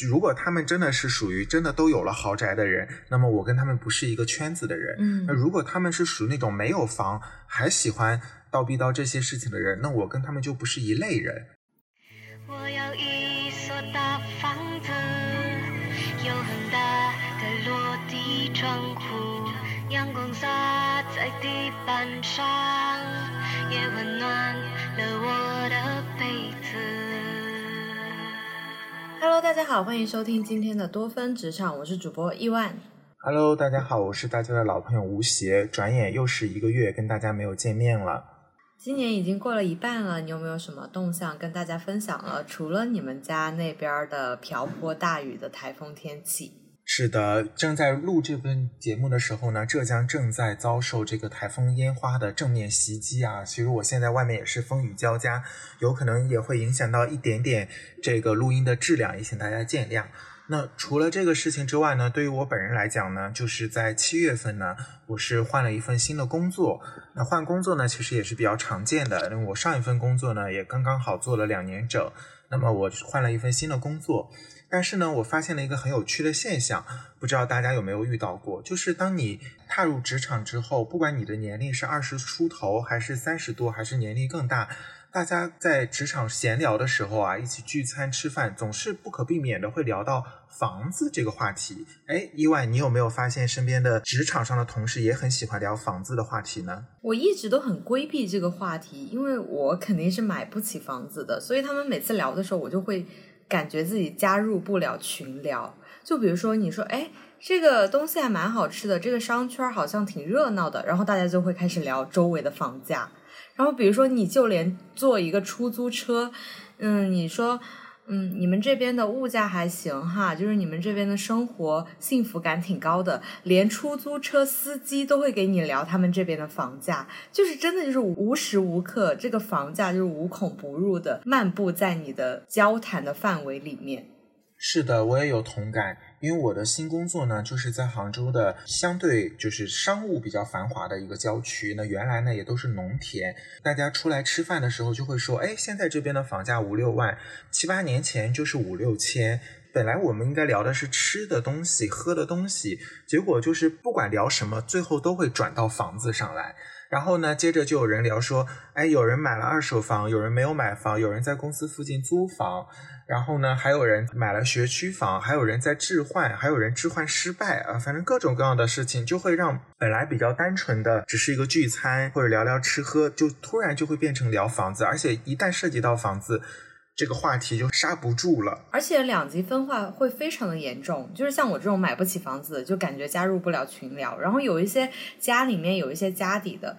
如果他们真的是属于真的都有了豪宅的人，那么我跟他们不是一个圈子的人。嗯那如果他们是属于那种没有房还喜欢叨逼叨这些事情的人，那我跟他们就不是一类人。我要一所大房子，有很大的落地窗户，阳光洒在地板上，也温暖了我的 Hello，大家好，欢迎收听今天的多芬职场，我是主播亿万。Hello，大家好，我是大家的老朋友吴邪。转眼又是一个月，跟大家没有见面了。今年已经过了一半了，你有没有什么动向跟大家分享了？除了你们家那边的瓢泼大雨的台风天气，是的，正在录这份节目的时候呢，浙江正在遭受这个台风烟花的正面袭击啊。其实我现在外面也是风雨交加，有可能也会影响到一点点这个录音的质量，也请大家见谅。那除了这个事情之外呢，对于我本人来讲呢，就是在七月份呢，我是换了一份新的工作。那换工作呢，其实也是比较常见的。因为我上一份工作呢，也刚刚好做了两年整。那么我换了一份新的工作，但是呢，我发现了一个很有趣的现象，不知道大家有没有遇到过？就是当你踏入职场之后，不管你的年龄是二十出头，还是三十多，还是年龄更大，大家在职场闲聊的时候啊，一起聚餐吃饭，总是不可避免的会聊到房子这个话题。哎，意外，你有没有发现身边的职场上的同事也很喜欢聊房子的话题呢？我一直都很规避这个话题，因为我肯定是买不起房子的，所以他们每次聊的时候，我就会感觉自己加入不了群聊。就比如说你说，哎，这个东西还蛮好吃的，这个商圈好像挺热闹的，然后大家就会开始聊周围的房价。然后比如说，你就连坐一个出租车，嗯，你说。嗯，你们这边的物价还行哈，就是你们这边的生活幸福感挺高的，连出租车司机都会给你聊他们这边的房价，就是真的就是无时无刻这个房价就是无孔不入的漫步在你的交谈的范围里面。是的，我也有同感，因为我的新工作呢，就是在杭州的相对就是商务比较繁华的一个郊区。那原来呢也都是农田，大家出来吃饭的时候就会说，哎，现在这边的房价五六万，七八年前就是五六千。本来我们应该聊的是吃的东西、喝的东西，结果就是不管聊什么，最后都会转到房子上来。然后呢，接着就有人聊说，哎，有人买了二手房，有人没有买房，有人在公司附近租房。然后呢，还有人买了学区房，还有人在置换，还有人置换失败啊，反正各种各样的事情，就会让本来比较单纯的只是一个聚餐或者聊聊吃喝，就突然就会变成聊房子，而且一旦涉及到房子，这个话题就刹不住了。而且两极分化会非常的严重，就是像我这种买不起房子，就感觉加入不了群聊，然后有一些家里面有一些家底的。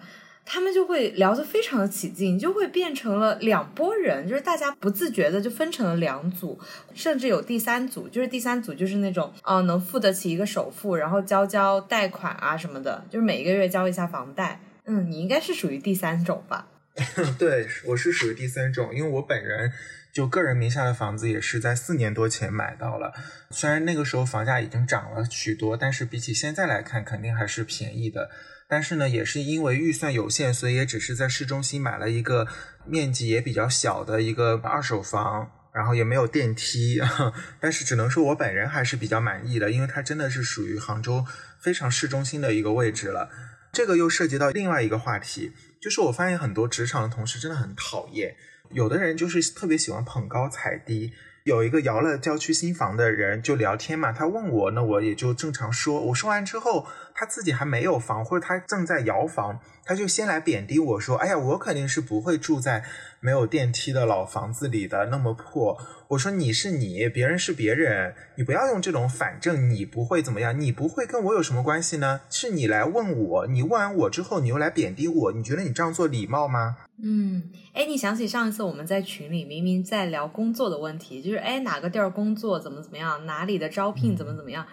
他们就会聊得非常的起劲，就会变成了两拨人，就是大家不自觉的就分成了两组，甚至有第三组，就是第三组就是那种啊、能付得起一个首付，然后交交贷款啊什么的，就是每一个月交一下房贷。嗯，你应该是属于第三种吧？对，我是属于第三种，因为我本人就个人名下的房子也是在四年多前买到了，虽然那个时候房价已经涨了许多，但是比起现在来看，肯定还是便宜的。但是呢，也是因为预算有限，所以也只是在市中心买了一个面积也比较小的一个二手房，然后也没有电梯，但是只能说我本人还是比较满意的，因为它真的是属于杭州非常市中心的一个位置了。这个又涉及到另外一个话题，就是我发现很多职场的同事真的很讨厌，有的人就是特别喜欢捧高踩低。有一个摇了郊区新房的人就聊天嘛，他问我，那我也就正常说。我说完之后，他自己还没有房，或者他正在摇房，他就先来贬低我说：“哎呀，我肯定是不会住在没有电梯的老房子里的，那么破。”我说：“你是你，别人是别人，你不要用这种反正你不会怎么样，你不会跟我有什么关系呢？是你来问我，你问完我之后，你又来贬低我，你觉得你这样做礼貌吗？”嗯，哎，你想起上一次我们在群里明明在聊工作的问题，就是哎哪个地儿工作怎么怎么样，哪里的招聘怎么怎么样，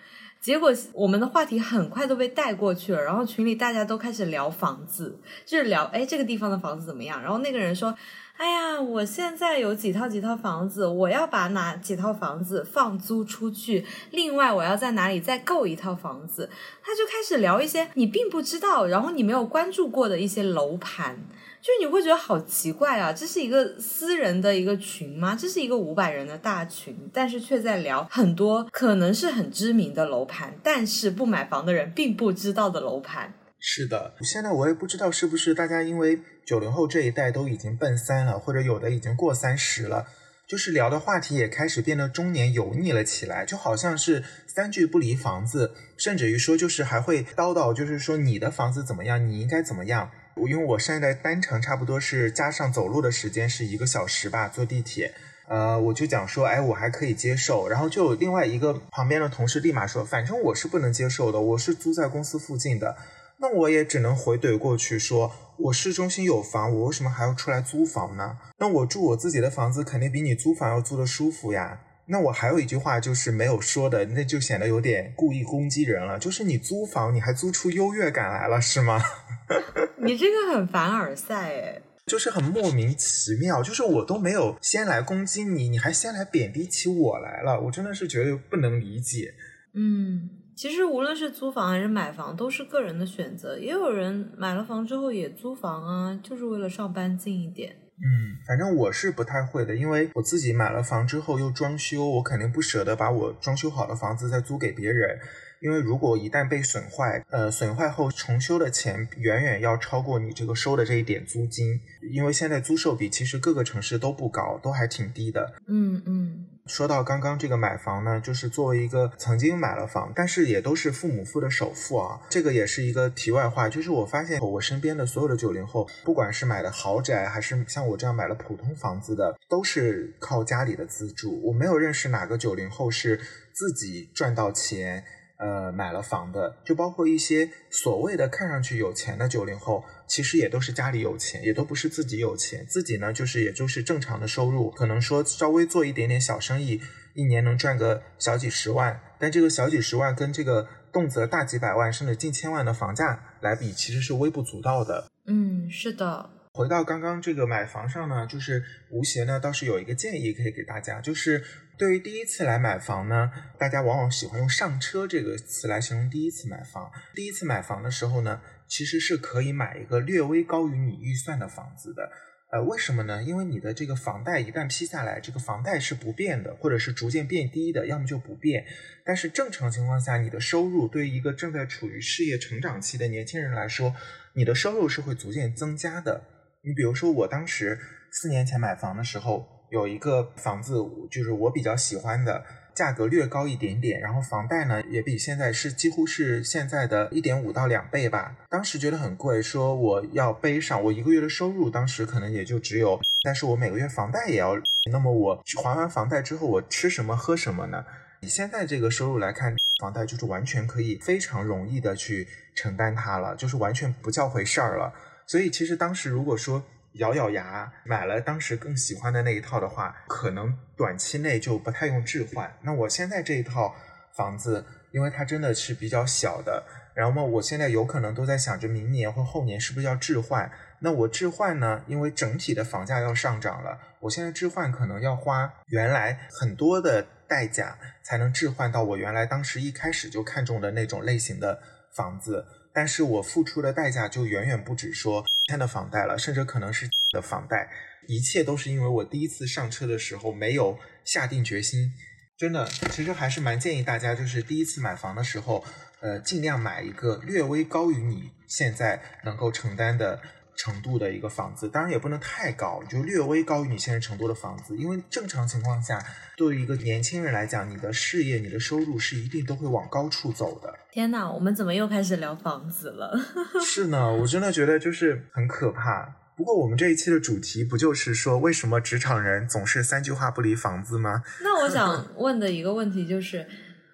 结果我们的话题很快都被带过去了，然后群里大家都开始聊房子，就是聊哎这个地方的房子怎么样，然后那个人说。哎呀，我现在有几套几套房子，我要把哪几套房子放租出去，另外我要在哪里再购一套房子，他就开始聊一些你并不知道，然后你没有关注过的一些楼盘。就你会觉得好奇怪啊！这是一个私人的一个群吗？这是一个五百人的大群，但是却在聊很多可能是很知名的楼盘，但是不买房的人并不知道的楼盘。是的，现在我也不知道是不是大家因为九零后这一代都已经奔三了，或者有的已经过三十了，就是聊的话题也开始变得中年油腻了起来，就好像是三句不离房子，甚至于说就是还会叨叨，就是说你的房子怎么样，你应该怎么样。因为我现在单程差不多是加上走路的时间是一个小时吧，坐地铁，呃，我就讲说，哎，我还可以接受。然后就有另外一个旁边的同事立马说，反正我是不能接受的，我是租在公司附近的，那我也只能回怼过去说，我市中心有房，我为什么还要出来租房呢？那我住我自己的房子，肯定比你租房要租的舒服呀。那我还有一句话就是没有说的，那就显得有点故意攻击人了，就是你租房你还租出优越感来了是吗？你这个很凡尔赛哎，就是很莫名其妙，就是我都没有先来攻击你，你还先来贬低起我来了，我真的是觉得不能理解。嗯，其实无论是租房还是买房，都是个人的选择，也有人买了房之后也租房啊，就是为了上班近一点。嗯，反正我是不太会的，因为我自己买了房之后又装修，我肯定不舍得把我装修好的房子再租给别人。因为如果一旦被损坏，呃，损坏后重修的钱远远要超过你这个收的这一点租金。因为现在租售比其实各个城市都不高，都还挺低的。嗯嗯。说到刚刚这个买房呢，就是作为一个曾经买了房，但是也都是父母付的首付啊，这个也是一个题外话。就是我发现我身边的所有的九零后，不管是买的豪宅，还是像我这样买了普通房子的，都是靠家里的资助。我没有认识哪个九零后是自己赚到钱。呃，买了房的，就包括一些所谓的看上去有钱的九零后，其实也都是家里有钱，也都不是自己有钱。自己呢，就是也就是正常的收入，可能说稍微做一点点小生意，一年能赚个小几十万。但这个小几十万跟这个动辄大几百万甚至近千万的房价来比，其实是微不足道的。嗯，是的。回到刚刚这个买房上呢，就是吴邪呢倒是有一个建议可以给大家，就是对于第一次来买房呢，大家往往喜欢用“上车”这个词来形容第一次买房。第一次买房的时候呢，其实是可以买一个略微高于你预算的房子的。呃，为什么呢？因为你的这个房贷一旦批下来，这个房贷是不变的，或者是逐渐变低的，要么就不变。但是正常情况下，你的收入对于一个正在处于事业成长期的年轻人来说，你的收入是会逐渐增加的。你比如说，我当时四年前买房的时候，有一个房子，就是我比较喜欢的，价格略高一点点，然后房贷呢也比现在是几乎是现在的一点五到两倍吧。当时觉得很贵，说我要背上，我一个月的收入当时可能也就只有，但是我每个月房贷也要，那么我还完房贷之后，我吃什么喝什么呢？以现在这个收入来看，房贷就是完全可以非常容易的去承担它了，就是完全不叫回事儿了。所以其实当时如果说咬咬牙买了当时更喜欢的那一套的话，可能短期内就不太用置换。那我现在这一套房子，因为它真的是比较小的，然后我现在有可能都在想着明年或后年是不是要置换。那我置换呢？因为整体的房价要上涨了，我现在置换可能要花原来很多的代价才能置换到我原来当时一开始就看中的那种类型的房子。但是我付出的代价就远远不止说天的房贷了，甚至可能是的房贷，一切都是因为我第一次上车的时候没有下定决心。真的，其实还是蛮建议大家，就是第一次买房的时候，呃，尽量买一个略微高于你现在能够承担的。程度的一个房子，当然也不能太高，就略微高于你现在程度的房子，因为正常情况下，对于一个年轻人来讲，你的事业、你的收入是一定都会往高处走的。天哪，我们怎么又开始聊房子了？是呢，我真的觉得就是很可怕。不过我们这一期的主题不就是说，为什么职场人总是三句话不离房子吗？那我想 问的一个问题就是。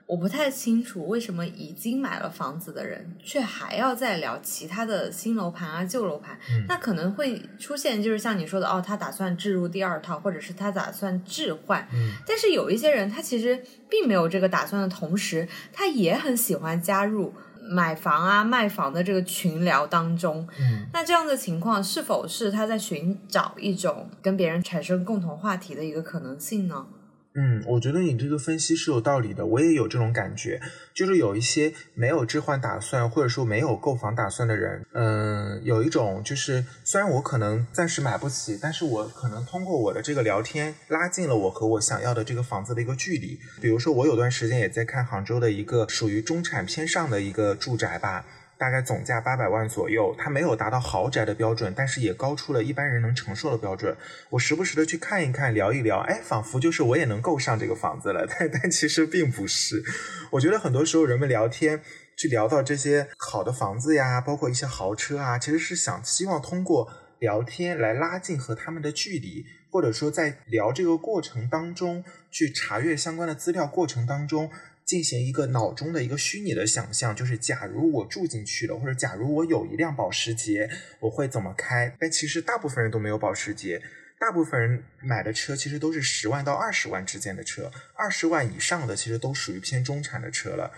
我不太清楚为什么已经买了房子的人，却还要再聊其他的新楼盘啊、旧楼盘。那可能会出现，就是像你说的，哦，他打算置入第二套，或者是他打算置换。但是有一些人，他其实并没有这个打算的同时，他也很喜欢加入买房啊、卖房的这个群聊当中。那这样的情况，是否是他在寻找一种跟别人产生共同话题的一个可能性呢？嗯，我觉得你这个分析是有道理的，我也有这种感觉，就是有一些没有置换打算或者说没有购房打算的人，嗯，有一种就是虽然我可能暂时买不起，但是我可能通过我的这个聊天拉近了我和我想要的这个房子的一个距离。比如说，我有段时间也在看杭州的一个属于中产偏上的一个住宅吧。大概总价八百万左右，它没有达到豪宅的标准，但是也高出了一般人能承受的标准。我时不时的去看一看，聊一聊，哎，仿佛就是我也能够上这个房子了。但但其实并不是。我觉得很多时候人们聊天，去聊到这些好的房子呀，包括一些豪车啊，其实是想希望通过聊天来拉近和他们的距离，或者说在聊这个过程当中，去查阅相关的资料过程当中。进行一个脑中的一个虚拟的想象，就是假如我住进去了，或者假如我有一辆保时捷，我会怎么开？但其实大部分人都没有保时捷，大部分人买的车其实都是十万到二十万之间的车，二十万以上的其实都属于偏中产的车了。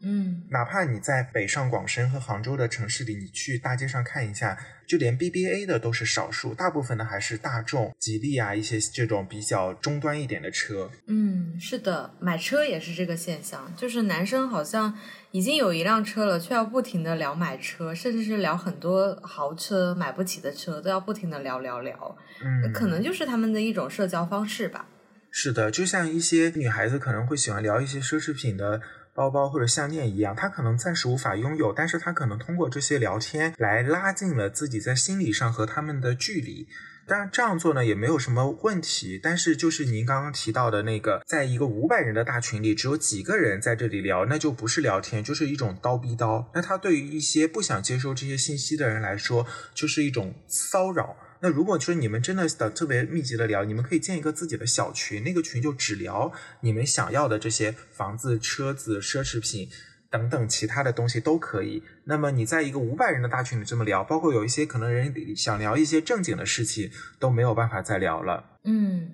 嗯，哪怕你在北上广深和杭州的城市里，你去大街上看一下，就连 BBA 的都是少数，大部分的还是大众、吉利啊一些这种比较中端一点的车。嗯，是的，买车也是这个现象，就是男生好像已经有一辆车了，却要不停的聊买车，甚至是聊很多豪车、买不起的车，都要不停的聊聊聊。嗯，可能就是他们的一种社交方式吧。是的，就像一些女孩子可能会喜欢聊一些奢侈品的。包包或者项链一样，他可能暂时无法拥有，但是他可能通过这些聊天来拉近了自己在心理上和他们的距离。当然这样做呢也没有什么问题，但是就是您刚刚提到的那个，在一个五百人的大群里，只有几个人在这里聊，那就不是聊天，就是一种刀逼刀。那他对于一些不想接收这些信息的人来说，就是一种骚扰。那如果说你们真的的特别密集的聊，你们可以建一个自己的小群，那个群就只聊你们想要的这些房子、车子、奢侈品等等其他的东西都可以。那么你在一个五百人的大群里这么聊，包括有一些可能人想聊一些正经的事情，都没有办法再聊了。嗯。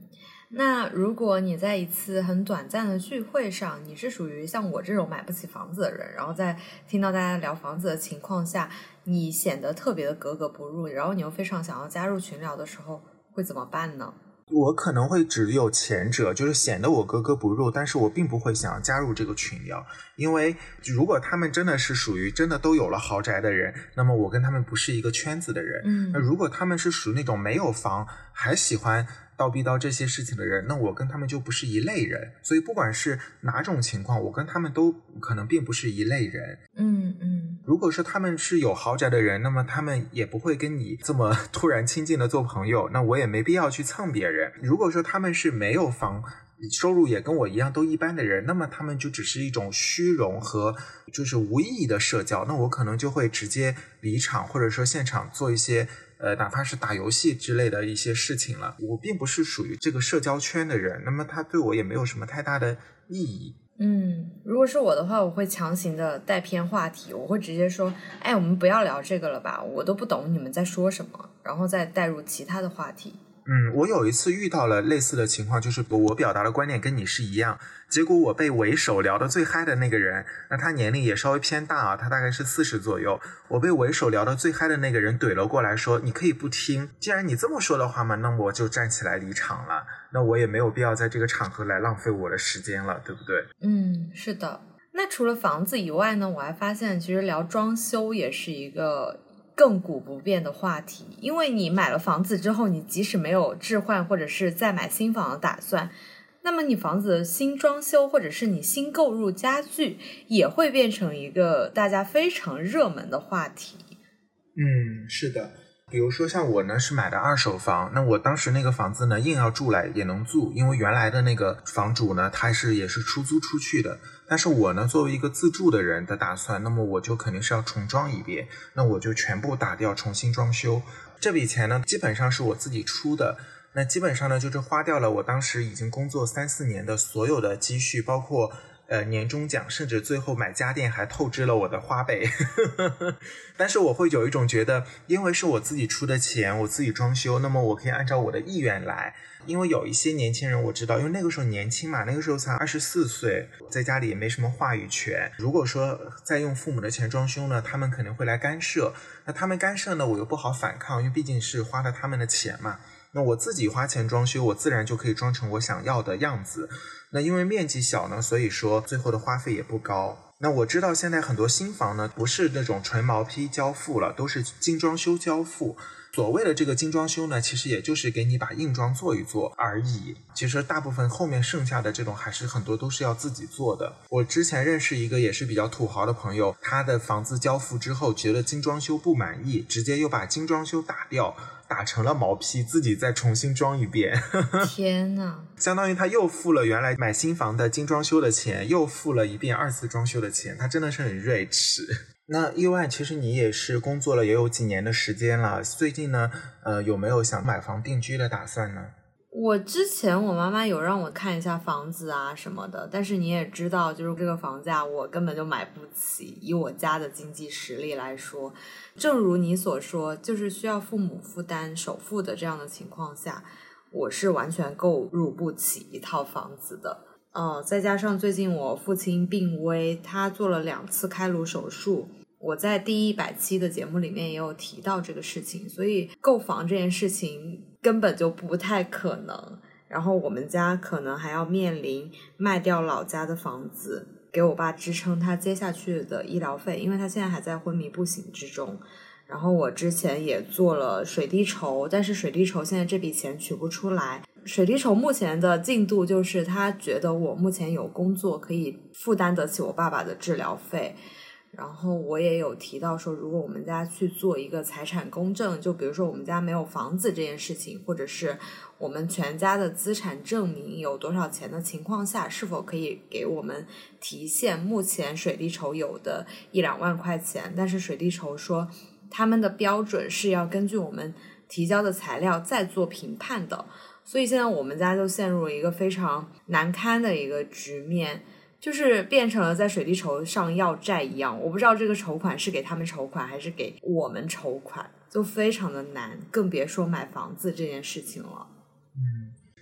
那如果你在一次很短暂的聚会上，你是属于像我这种买不起房子的人，然后在听到大家聊房子的情况下，你显得特别的格格不入，然后你又非常想要加入群聊的时候，会怎么办呢？我可能会只有前者，就是显得我格格不入，但是我并不会想要加入这个群聊，因为如果他们真的是属于真的都有了豪宅的人，那么我跟他们不是一个圈子的人。嗯，那如果他们是属于那种没有房还喜欢。倒逼到这些事情的人，那我跟他们就不是一类人。所以不管是哪种情况，我跟他们都可能并不是一类人。嗯嗯。如果说他们是有豪宅的人，那么他们也不会跟你这么 突然亲近的做朋友。那我也没必要去蹭别人。如果说他们是没有房，收入也跟我一样都一般的人，那么他们就只是一种虚荣和就是无意义的社交。那我可能就会直接离场，或者说现场做一些。呃，哪怕是打游戏之类的一些事情了，我并不是属于这个社交圈的人，那么他对我也没有什么太大的意义。嗯，如果是我的话，我会强行的带偏话题，我会直接说，哎，我们不要聊这个了吧，我都不懂你们在说什么，然后再带入其他的话题。嗯，我有一次遇到了类似的情况，就是我表达的观点跟你是一样，结果我被为首聊的最嗨的那个人，那他年龄也稍微偏大啊，他大概是四十左右。我被为首聊的最嗨的那个人怼了过来，说：“你可以不听，既然你这么说的话嘛，那我就站起来离场了。那我也没有必要在这个场合来浪费我的时间了，对不对？”嗯，是的。那除了房子以外呢，我还发现其实聊装修也是一个。亘古不变的话题，因为你买了房子之后，你即使没有置换或者是再买新房的打算，那么你房子的新装修或者是你新购入家具，也会变成一个大家非常热门的话题。嗯，是的。比如说像我呢是买的二手房，那我当时那个房子呢硬要住来也能住，因为原来的那个房主呢他是也是出租出去的，但是我呢作为一个自住的人的打算，那么我就肯定是要重装一遍，那我就全部打掉重新装修，这笔钱呢基本上是我自己出的，那基本上呢就是花掉了我当时已经工作三四年的所有的积蓄，包括。呃，年终奖，甚至最后买家电还透支了我的花呗，但是我会有一种觉得，因为是我自己出的钱，我自己装修，那么我可以按照我的意愿来。因为有一些年轻人我知道，因为那个时候年轻嘛，那个时候才二十四岁，在家里也没什么话语权。如果说再用父母的钱装修呢，他们肯定会来干涉。那他们干涉呢，我又不好反抗，因为毕竟是花了他们的钱嘛。那我自己花钱装修，我自然就可以装成我想要的样子。那因为面积小呢，所以说最后的花费也不高。那我知道现在很多新房呢，不是那种纯毛坯交付了，都是精装修交付。所谓的这个精装修呢，其实也就是给你把硬装做一做而已。其实大部分后面剩下的这种还是很多都是要自己做的。我之前认识一个也是比较土豪的朋友，他的房子交付之后觉得精装修不满意，直接又把精装修打掉，打成了毛坯，自己再重新装一遍。天呐，相当于他又付了原来买新房的精装修的钱，又付了一遍二次装修的钱，他真的是很睿智。那意外，其实你也是工作了也有几年的时间了。最近呢，呃，有没有想买房定居的打算呢？我之前我妈妈有让我看一下房子啊什么的，但是你也知道，就是这个房价我根本就买不起。以我家的经济实力来说，正如你所说，就是需要父母负担首付的这样的情况下，我是完全购入不起一套房子的。哦，再加上最近我父亲病危，他做了两次开颅手术。我在第一百期的节目里面也有提到这个事情，所以购房这件事情根本就不太可能。然后我们家可能还要面临卖掉老家的房子，给我爸支撑他接下去的医疗费，因为他现在还在昏迷不醒之中。然后我之前也做了水滴筹，但是水滴筹现在这笔钱取不出来。水滴筹目前的进度就是他觉得我目前有工作可以负担得起我爸爸的治疗费，然后我也有提到说，如果我们家去做一个财产公证，就比如说我们家没有房子这件事情，或者是我们全家的资产证明有多少钱的情况下，是否可以给我们提现目前水滴筹有的一两万块钱？但是水滴筹说他们的标准是要根据我们提交的材料再做评判的。所以现在我们家就陷入了一个非常难堪的一个局面，就是变成了在水滴筹上要债一样。我不知道这个筹款是给他们筹款还是给我们筹款，就非常的难，更别说买房子这件事情了。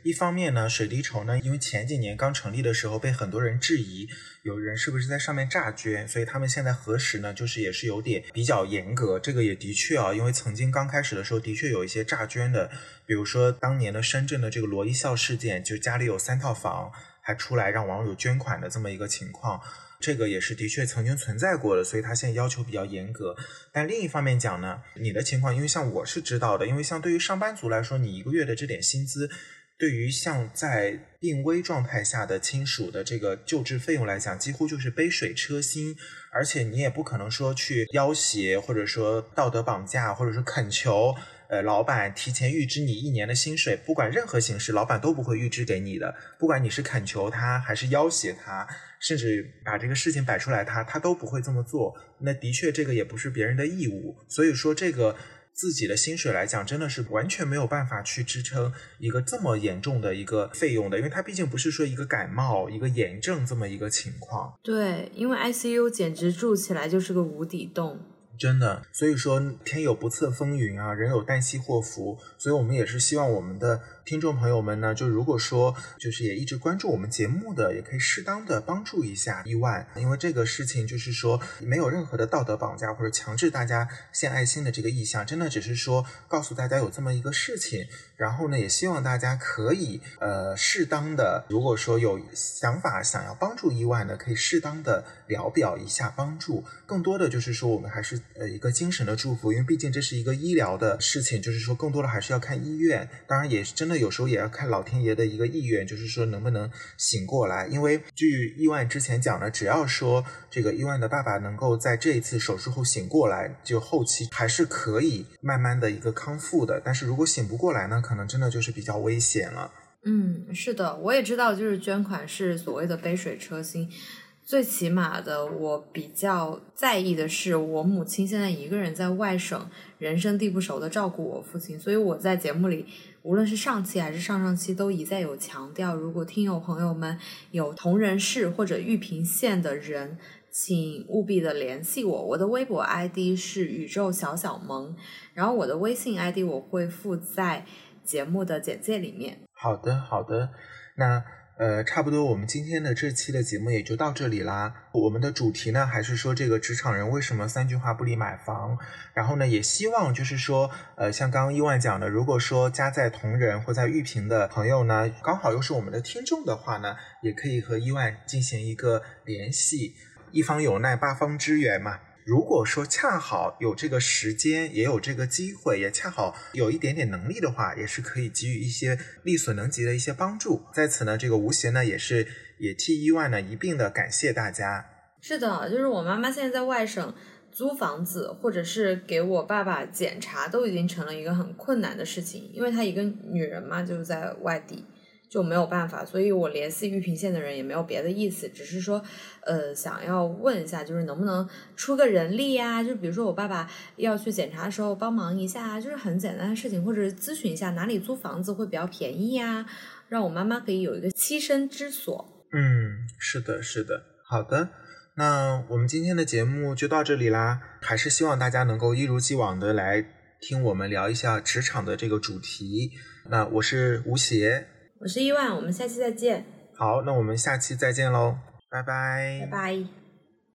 一方面呢，水滴筹呢，因为前几年刚成立的时候被很多人质疑，有人是不是在上面诈捐，所以他们现在核实呢，就是也是有点比较严格。这个也的确啊，因为曾经刚开始的时候，的确有一些诈捐的，比如说当年的深圳的这个罗一笑事件，就家里有三套房，还出来让网友捐款的这么一个情况，这个也是的确曾经存在过的，所以他现在要求比较严格。但另一方面讲呢，你的情况，因为像我是知道的，因为像对于上班族来说，你一个月的这点薪资。对于像在病危状态下的亲属的这个救治费用来讲，几乎就是杯水车薪，而且你也不可能说去要挟，或者说道德绑架，或者说恳求，呃，老板提前预支你一年的薪水，不管任何形式，老板都不会预支给你的。不管你是恳求他，还是要挟他，甚至把这个事情摆出来，他他都不会这么做。那的确，这个也不是别人的义务。所以说这个。自己的薪水来讲，真的是完全没有办法去支撑一个这么严重的一个费用的，因为它毕竟不是说一个感冒、一个炎症这么一个情况。对，因为 ICU 简直住起来就是个无底洞。真的，所以说天有不测风云啊，人有旦夕祸福，所以我们也是希望我们的。听众朋友们呢，就如果说就是也一直关注我们节目的，也可以适当的帮助一下伊万，因为这个事情就是说没有任何的道德绑架或者强制大家献爱心的这个意向，真的只是说告诉大家有这么一个事情，然后呢，也希望大家可以呃适当的，如果说有想法想要帮助伊万的，可以适当的聊表一下帮助，更多的就是说我们还是呃一个精神的祝福，因为毕竟这是一个医疗的事情，就是说更多的还是要看医院，当然也是真的。那有时候也要看老天爷的一个意愿，就是说能不能醒过来。因为据伊万之前讲的，只要说这个伊万的爸爸能够在这一次手术后醒过来，就后期还是可以慢慢的一个康复的。但是如果醒不过来呢，可能真的就是比较危险了。嗯，是的，我也知道，就是捐款是所谓的杯水车薪。最起码的，我比较在意的是，我母亲现在一个人在外省，人生地不熟的照顾我父亲，所以我在节目里，无论是上期还是上上期，都一再有强调，如果听友朋友们有同人市或者玉屏县的人，请务必的联系我，我的微博 ID 是宇宙小小萌，然后我的微信 ID 我会附在节目的简介里面。好的，好的，那。呃，差不多，我们今天的这期的节目也就到这里啦。我们的主题呢，还是说这个职场人为什么三句话不离买房。然后呢，也希望就是说，呃，像刚刚伊万讲的，如果说家在同仁或在玉屏的朋友呢，刚好又是我们的听众的话呢，也可以和伊万进行一个联系。一方有难，八方支援嘛。如果说恰好有这个时间，也有这个机会，也恰好有一点点能力的话，也是可以给予一些力所能及的一些帮助。在此呢，这个吴邪呢也是也替意外呢一并的感谢大家。是的，就是我妈妈现在在外省租房子，或者是给我爸爸检查，都已经成了一个很困难的事情，因为她一个女人嘛，就是在外地。就没有办法，所以我联系玉屏县的人也没有别的意思，只是说，呃，想要问一下，就是能不能出个人力呀？就比如说我爸爸要去检查的时候帮忙一下，就是很简单的事情，或者咨询一下哪里租房子会比较便宜呀，让我妈妈可以有一个栖身之所。嗯，是的，是的，好的，那我们今天的节目就到这里啦，还是希望大家能够一如既往的来听我们聊一下职场的这个主题。那我是吴邪。我是伊万，我们下期再见。好，那我们下期再见喽，拜拜，拜拜。